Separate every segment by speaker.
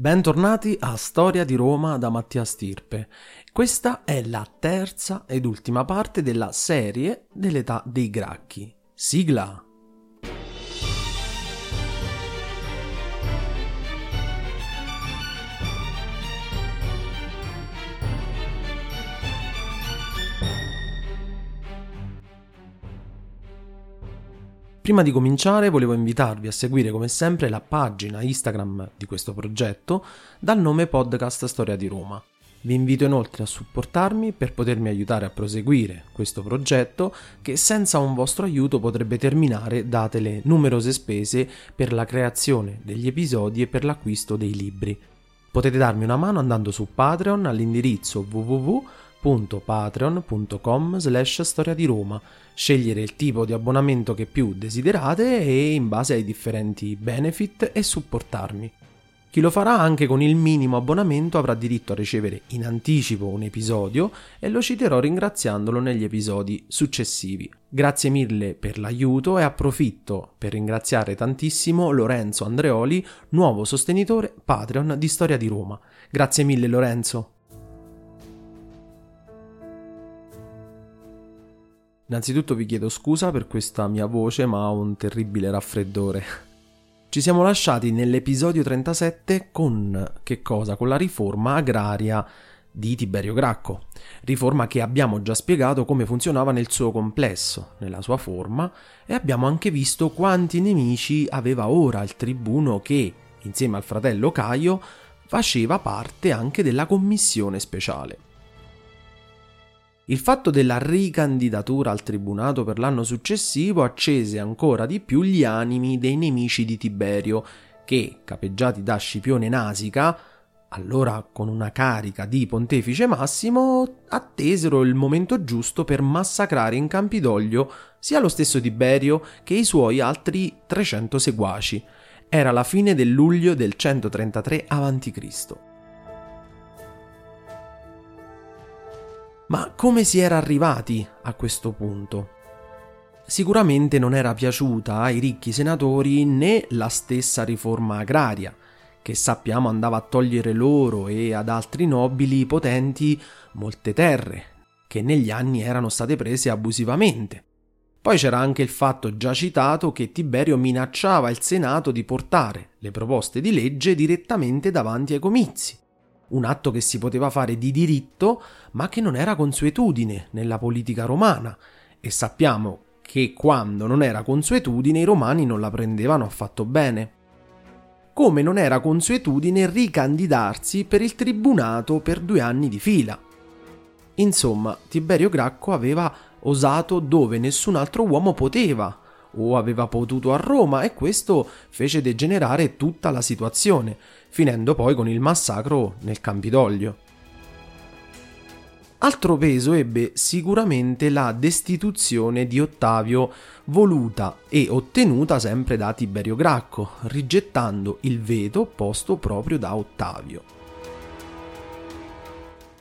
Speaker 1: Bentornati a Storia di Roma da Mattia Stirpe. Questa è la terza ed ultima parte della serie dell'età dei Gracchi. Sigla! Prima di cominciare volevo invitarvi a seguire come sempre la pagina Instagram di questo progetto dal nome podcast Storia di Roma. Vi invito inoltre a supportarmi per potermi aiutare a proseguire questo progetto che senza un vostro aiuto potrebbe terminare date le numerose spese per la creazione degli episodi e per l'acquisto dei libri. Potete darmi una mano andando su Patreon all'indirizzo www.patreon.com slash storia di Roma scegliere il tipo di abbonamento che più desiderate e in base ai differenti benefit e supportarmi. Chi lo farà anche con il minimo abbonamento avrà diritto a ricevere in anticipo un episodio e lo citerò ringraziandolo negli episodi successivi. Grazie mille per l'aiuto e approfitto per ringraziare tantissimo Lorenzo Andreoli, nuovo sostenitore Patreon di Storia di Roma. Grazie mille Lorenzo. Innanzitutto vi chiedo scusa per questa mia voce, ma ho un terribile raffreddore. Ci siamo lasciati nell'episodio 37 con che cosa? Con la riforma agraria di Tiberio Gracco, riforma che abbiamo già spiegato come funzionava nel suo complesso, nella sua forma, e abbiamo anche visto quanti nemici aveva ora il tribuno che, insieme al fratello Caio, faceva parte anche della commissione speciale. Il fatto della ricandidatura al tribunato per l'anno successivo accese ancora di più gli animi dei nemici di Tiberio, che, capeggiati da Scipione Nasica, allora con una carica di pontefice Massimo, attesero il momento giusto per massacrare in Campidoglio sia lo stesso Tiberio che i suoi altri 300 seguaci. Era la fine del luglio del 133 a.C. Ma come si era arrivati a questo punto? Sicuramente non era piaciuta ai ricchi senatori né la stessa riforma agraria, che sappiamo andava a togliere loro e ad altri nobili potenti molte terre, che negli anni erano state prese abusivamente. Poi c'era anche il fatto già citato che Tiberio minacciava il Senato di portare le proposte di legge direttamente davanti ai comizi un atto che si poteva fare di diritto, ma che non era consuetudine nella politica romana, e sappiamo che quando non era consuetudine i romani non la prendevano affatto bene. Come non era consuetudine ricandidarsi per il tribunato per due anni di fila. Insomma, Tiberio Gracco aveva osato dove nessun altro uomo poteva, o aveva potuto a Roma, e questo fece degenerare tutta la situazione, finendo poi con il massacro nel Campidoglio. Altro peso ebbe sicuramente la destituzione di Ottavio, voluta e ottenuta sempre da Tiberio Gracco, rigettando il veto posto proprio da Ottavio.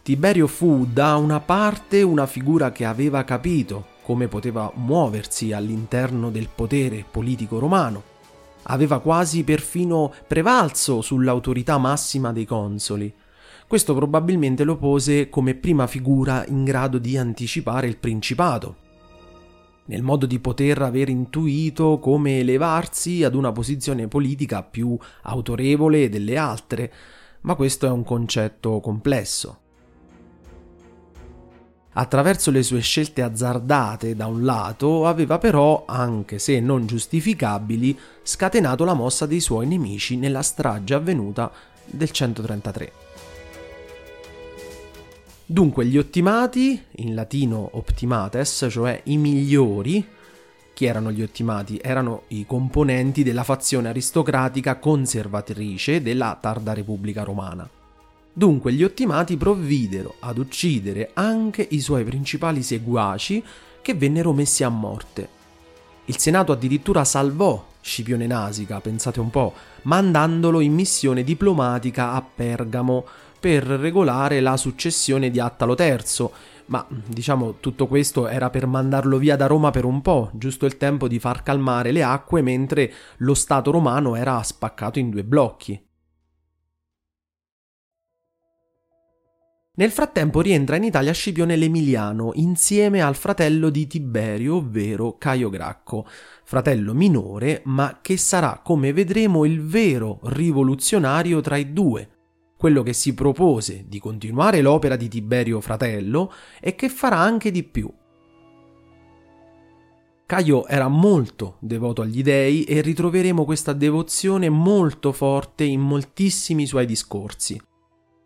Speaker 1: Tiberio fu da una parte una figura che aveva capito come poteva muoversi all'interno del potere politico romano, aveva quasi perfino prevalso sull'autorità massima dei consoli. Questo probabilmente lo pose come prima figura in grado di anticipare il principato, nel modo di poter aver intuito come elevarsi ad una posizione politica più autorevole delle altre, ma questo è un concetto complesso. Attraverso le sue scelte azzardate da un lato, aveva però, anche se non giustificabili, scatenato la mossa dei suoi nemici nella strage avvenuta del 133. Dunque gli ottimati, in latino optimates, cioè i migliori, Chi erano gli ottimati? Erano i componenti della fazione aristocratica conservatrice della tarda Repubblica Romana. Dunque gli ottimati provvidero ad uccidere anche i suoi principali seguaci che vennero messi a morte. Il Senato addirittura salvò Scipione Nasica, pensate un po', mandandolo in missione diplomatica a Pergamo per regolare la successione di Attalo III, ma diciamo tutto questo era per mandarlo via da Roma per un po', giusto il tempo di far calmare le acque mentre lo Stato romano era spaccato in due blocchi. Nel frattempo rientra in Italia Scipione l'Emiliano insieme al fratello di Tiberio, ovvero Caio Gracco, fratello minore, ma che sarà, come vedremo, il vero rivoluzionario tra i due, quello che si propose di continuare l'opera di Tiberio fratello e che farà anche di più. Caio era molto devoto agli dei e ritroveremo questa devozione molto forte in moltissimi suoi discorsi.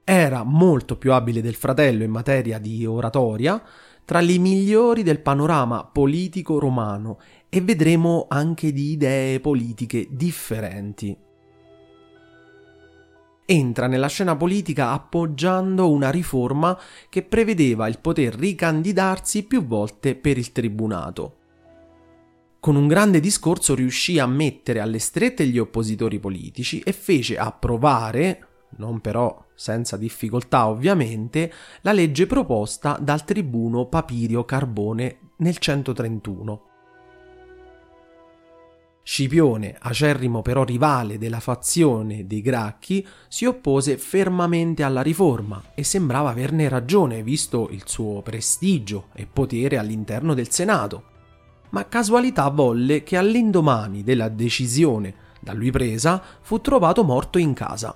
Speaker 1: Era molto più abile del fratello in materia di oratoria, tra le migliori del panorama politico romano e vedremo anche di idee politiche differenti entra nella scena politica appoggiando una riforma che prevedeva il poter ricandidarsi più volte per il tribunato. Con un grande discorso riuscì a mettere alle strette gli oppositori politici e fece approvare, non però senza difficoltà ovviamente, la legge proposta dal tribuno Papirio Carbone nel 131. Scipione, acerrimo però rivale della fazione dei Gracchi, si oppose fermamente alla riforma e sembrava averne ragione visto il suo prestigio e potere all'interno del Senato. Ma casualità volle che all'indomani della decisione da lui presa fu trovato morto in casa.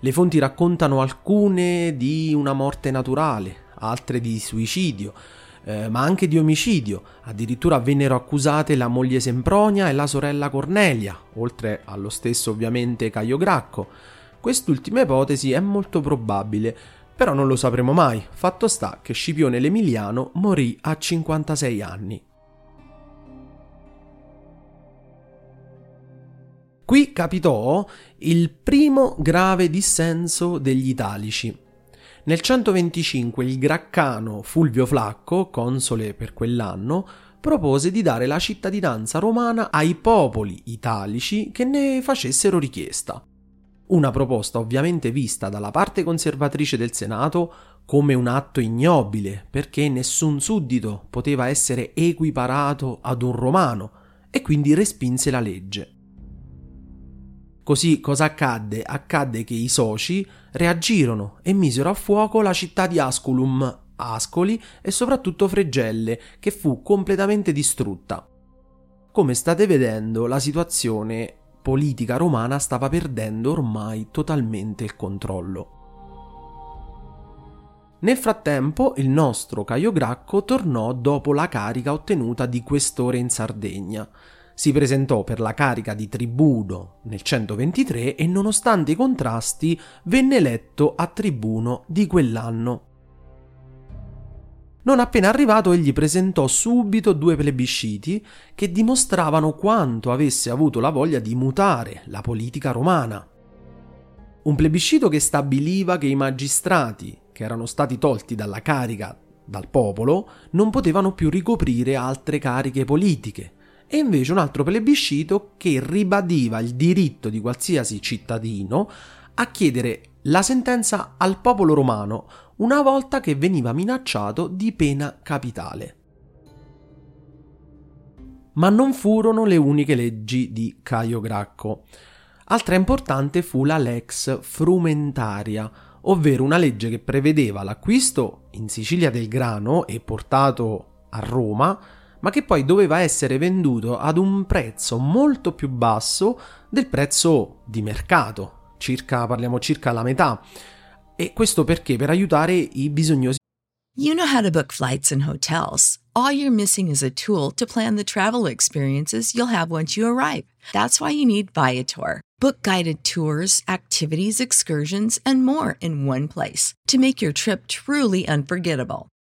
Speaker 1: Le fonti raccontano alcune di una morte naturale, altre di suicidio, eh, ma anche di omicidio. Addirittura vennero accusate la moglie Sempronia e la sorella Cornelia, oltre allo stesso ovviamente Caio Gracco. Quest'ultima ipotesi è molto probabile, però non lo sapremo mai. Fatto sta che Scipione l'Emiliano morì a 56 anni. Qui capitò il primo grave dissenso degli italici. Nel 125 il graccano Fulvio Flacco, console per quell'anno, propose di dare la cittadinanza romana ai popoli italici che ne facessero richiesta. Una proposta ovviamente vista dalla parte conservatrice del Senato come un atto ignobile, perché nessun suddito poteva essere equiparato ad un romano, e quindi respinse la legge. Così cosa accadde? Accadde che i soci reagirono e misero a fuoco la città di Asculum, Ascoli e soprattutto Fregelle, che fu completamente distrutta. Come state vedendo, la situazione politica romana stava perdendo ormai totalmente il controllo. Nel frattempo il nostro Caio Gracco tornò dopo la carica ottenuta di questore in Sardegna si presentò per la carica di tribuno nel 123 e nonostante i contrasti venne eletto a tribuno di quell'anno. Non appena arrivato egli presentò subito due plebisciti che dimostravano quanto avesse avuto la voglia di mutare la politica romana. Un plebiscito che stabiliva che i magistrati, che erano stati tolti dalla carica dal popolo, non potevano più ricoprire altre cariche politiche, e invece un altro plebiscito che ribadiva il diritto di qualsiasi cittadino a chiedere la sentenza al popolo romano una volta che veniva minacciato di pena capitale. Ma non furono le uniche leggi di Caio Gracco. Altra importante fu la lex frumentaria, ovvero una legge che prevedeva l'acquisto in Sicilia del grano e portato a Roma ma che poi doveva essere venduto ad un prezzo molto più basso del prezzo di mercato, circa, parliamo circa la metà. E questo perché? Per aiutare i bisognosi.
Speaker 2: You know how to book flights and hotels. All you're missing is a tool to plan the travel experiences you'll have once you arrive. That's why you need Viator. Book guided tours, activities, excursions, and more in one place to make your trip truly unforgettable.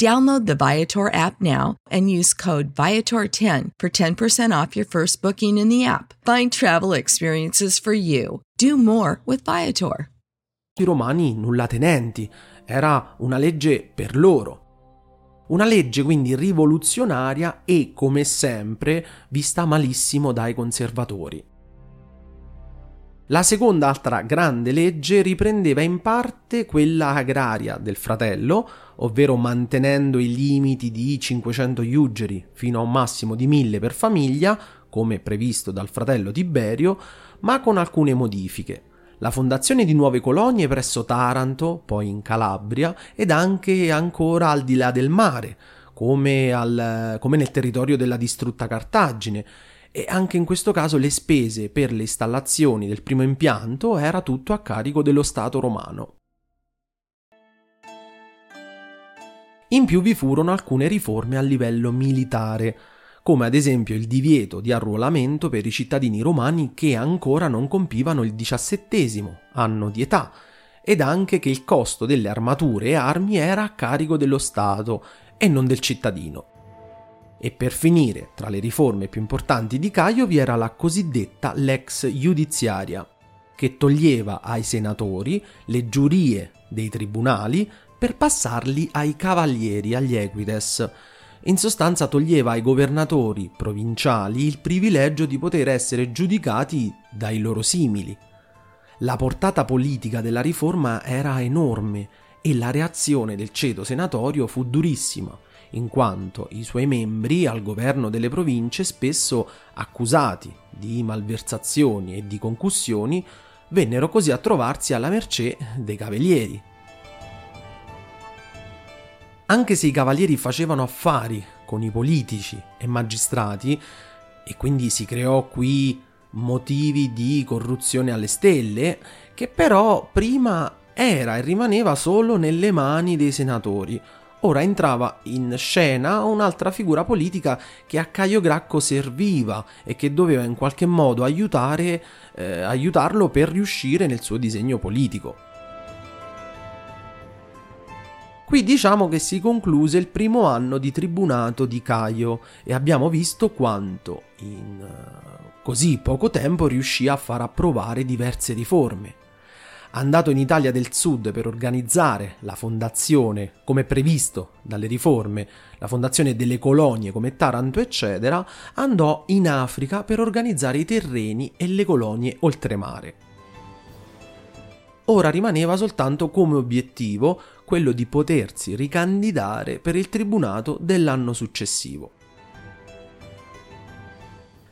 Speaker 2: Download the Viator app now and use code Viator10 for 10% off your first booking in the app. Find travel experiences for you. Do more with Viator.
Speaker 1: I romani nullatenenti, era una legge per loro. Una legge quindi rivoluzionaria e, come sempre, vista malissimo dai conservatori. La seconda altra grande legge riprendeva in parte quella agraria del fratello, ovvero mantenendo i limiti di 500 iugeri fino a un massimo di 1000 per famiglia, come previsto dal fratello Tiberio, ma con alcune modifiche. La fondazione di nuove colonie presso Taranto, poi in Calabria ed anche ancora al di là del mare, come, al, come nel territorio della distrutta Cartagine, e anche in questo caso le spese per le installazioni del primo impianto era tutto a carico dello Stato romano. In più vi furono alcune riforme a livello militare, come ad esempio il divieto di arruolamento per i cittadini romani che ancora non compivano il diciassettesimo anno di età, ed anche che il costo delle armature e armi era a carico dello Stato e non del cittadino. E per finire, tra le riforme più importanti di Caio vi era la cosiddetta lex giudiziaria, che toglieva ai senatori le giurie dei tribunali per passarli ai cavalieri, agli equites. In sostanza toglieva ai governatori provinciali il privilegio di poter essere giudicati dai loro simili. La portata politica della riforma era enorme e la reazione del ceto senatorio fu durissima in quanto i suoi membri al governo delle province, spesso accusati di malversazioni e di concussioni, vennero così a trovarsi alla mercé dei cavalieri. Anche se i cavalieri facevano affari con i politici e magistrati, e quindi si creò qui motivi di corruzione alle stelle, che però prima era e rimaneva solo nelle mani dei senatori, ora entrava in scena un'altra figura politica che a Caio Gracco serviva e che doveva in qualche modo aiutare, eh, aiutarlo per riuscire nel suo disegno politico. Qui diciamo che si concluse il primo anno di tribunato di Caio e abbiamo visto quanto in uh, così poco tempo riuscì a far approvare diverse riforme andato in Italia del Sud per organizzare la fondazione, come previsto dalle riforme, la fondazione delle colonie come Taranto, eccetera, andò in Africa per organizzare i terreni e le colonie oltremare. Ora rimaneva soltanto come obiettivo quello di potersi ricandidare per il tribunato dell'anno successivo.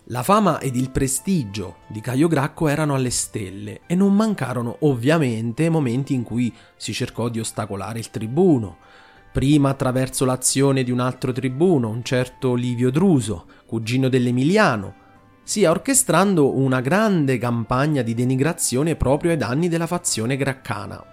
Speaker 1: La fama ed il prestigio di Caio Gracco erano alle stelle e non mancarono ovviamente momenti in cui si cercò di ostacolare il tribuno, prima attraverso l'azione di un altro tribuno, un certo Livio Druso, cugino dell'Emiliano, sia orchestrando una grande campagna di denigrazione proprio ai danni della fazione graccana.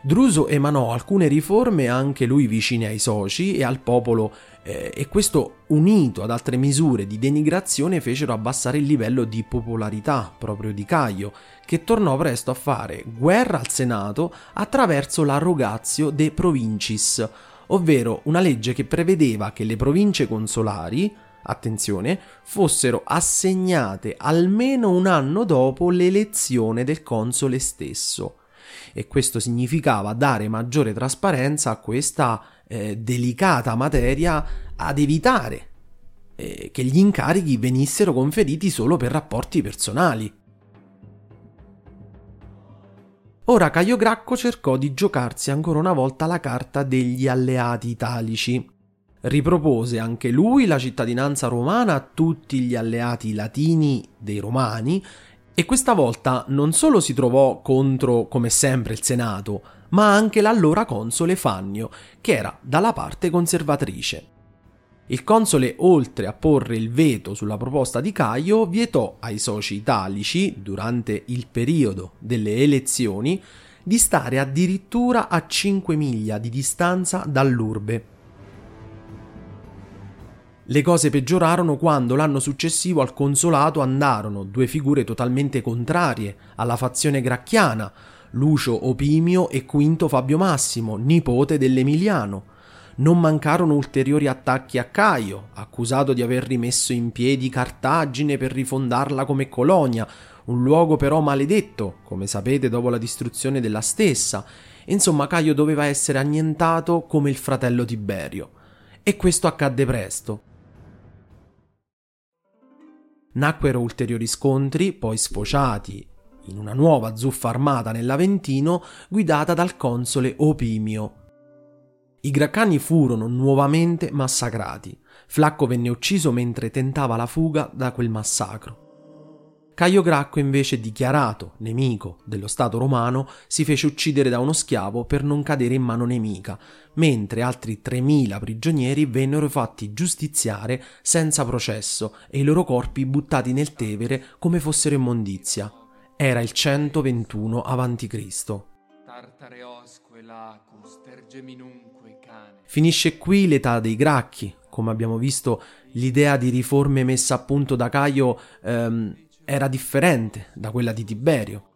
Speaker 1: Druso emanò alcune riforme anche lui vicine ai soci e al popolo eh, e questo unito ad altre misure di denigrazione fecero abbassare il livello di popolarità proprio di Caio, che tornò presto a fare guerra al Senato attraverso la rogatio de provincis, ovvero una legge che prevedeva che le province consolari, attenzione, fossero assegnate almeno un anno dopo l'elezione del console stesso e questo significava dare maggiore trasparenza a questa eh, delicata materia ad evitare eh, che gli incarichi venissero conferiti solo per rapporti personali. Ora Caio Gracco cercò di giocarsi ancora una volta la carta degli alleati italici. Ripropose anche lui la cittadinanza romana a tutti gli alleati latini dei romani e questa volta non solo si trovò contro, come sempre, il Senato, ma anche l'allora console Fannio, che era dalla parte conservatrice. Il console, oltre a porre il veto sulla proposta di Caio, vietò ai soci italici, durante il periodo delle elezioni, di stare addirittura a 5 miglia di distanza dall'urbe. Le cose peggiorarono quando l'anno successivo al consolato andarono due figure totalmente contrarie alla fazione gracchiana, Lucio Opimio e Quinto Fabio Massimo, nipote dell'Emiliano, non mancarono ulteriori attacchi a Caio, accusato di aver rimesso in piedi Cartagine per rifondarla come colonia, un luogo però maledetto, come sapete dopo la distruzione della stessa. Insomma, Caio doveva essere annientato come il fratello Tiberio. E questo accadde presto. Nacquero ulteriori scontri, poi sfociati in una nuova zuffa armata nell'Aventino guidata dal console Opimio, i Graccani furono nuovamente massacrati. Flacco venne ucciso mentre tentava la fuga da quel massacro. Caio Gracco, invece dichiarato nemico dello Stato romano, si fece uccidere da uno schiavo per non cadere in mano nemica, mentre altri 3.000 prigionieri vennero fatti giustiziare senza processo e i loro corpi buttati nel Tevere come fossero immondizia. Era il 121 a.C. Finisce qui l'età dei Gracchi. Come abbiamo visto, l'idea di riforme messa a punto da Caio ehm, era differente da quella di Tiberio.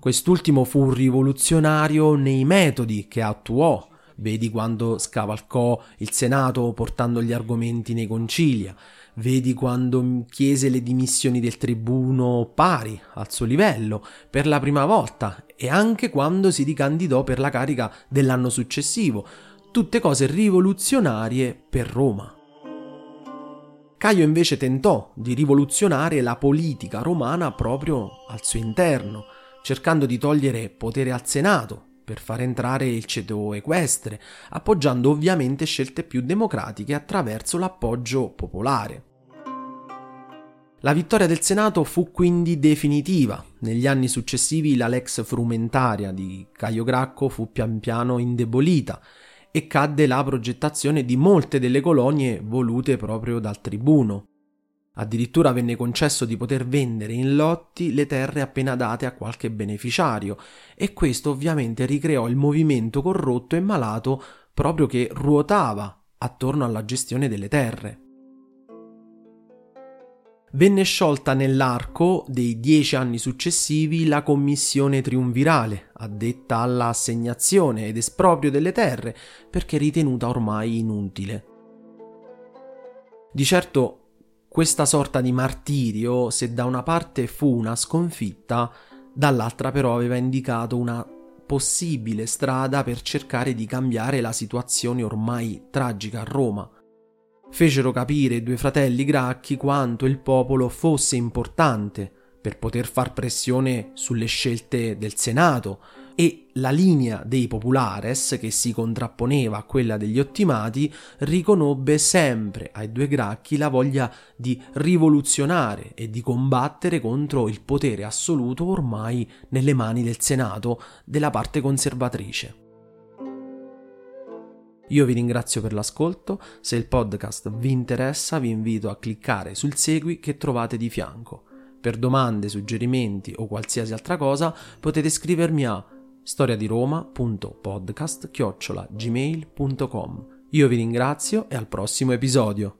Speaker 1: Quest'ultimo fu rivoluzionario nei metodi che attuò. Vedi quando scavalcò il Senato portando gli argomenti nei concilia Vedi quando chiese le dimissioni del tribuno pari al suo livello per la prima volta e anche quando si ricandidò per la carica dell'anno successivo. Tutte cose rivoluzionarie per Roma. Caio invece tentò di rivoluzionare la politica romana proprio al suo interno, cercando di togliere potere al Senato per far entrare il ceto equestre, appoggiando ovviamente scelte più democratiche attraverso l'appoggio popolare. La vittoria del Senato fu quindi definitiva. Negli anni successivi la lex frumentaria di Caio Gracco fu pian piano indebolita e cadde la progettazione di molte delle colonie volute proprio dal tribuno. Addirittura venne concesso di poter vendere in lotti le terre appena date a qualche beneficiario e questo ovviamente ricreò il movimento corrotto e malato proprio che ruotava attorno alla gestione delle terre. Venne sciolta nell'arco dei dieci anni successivi la commissione triunvirale, addetta all'assegnazione ed esproprio delle terre, perché ritenuta ormai inutile. Di certo questa sorta di martirio, se da una parte fu una sconfitta, dall'altra però aveva indicato una possibile strada per cercare di cambiare la situazione ormai tragica a Roma. Fecero capire i due fratelli Gracchi quanto il popolo fosse importante per poter far pressione sulle scelte del Senato, e la linea dei populares, che si contrapponeva a quella degli ottimati, riconobbe sempre ai due gracchi la voglia di rivoluzionare e di combattere contro il potere assoluto ormai nelle mani del Senato della parte conservatrice. Io vi ringrazio per l'ascolto, se il podcast vi interessa vi invito a cliccare sul segui che trovate di fianco. Per domande, suggerimenti o qualsiasi altra cosa potete scrivermi a storiadiroma.podcast-gmail.com. Io vi ringrazio e al prossimo episodio.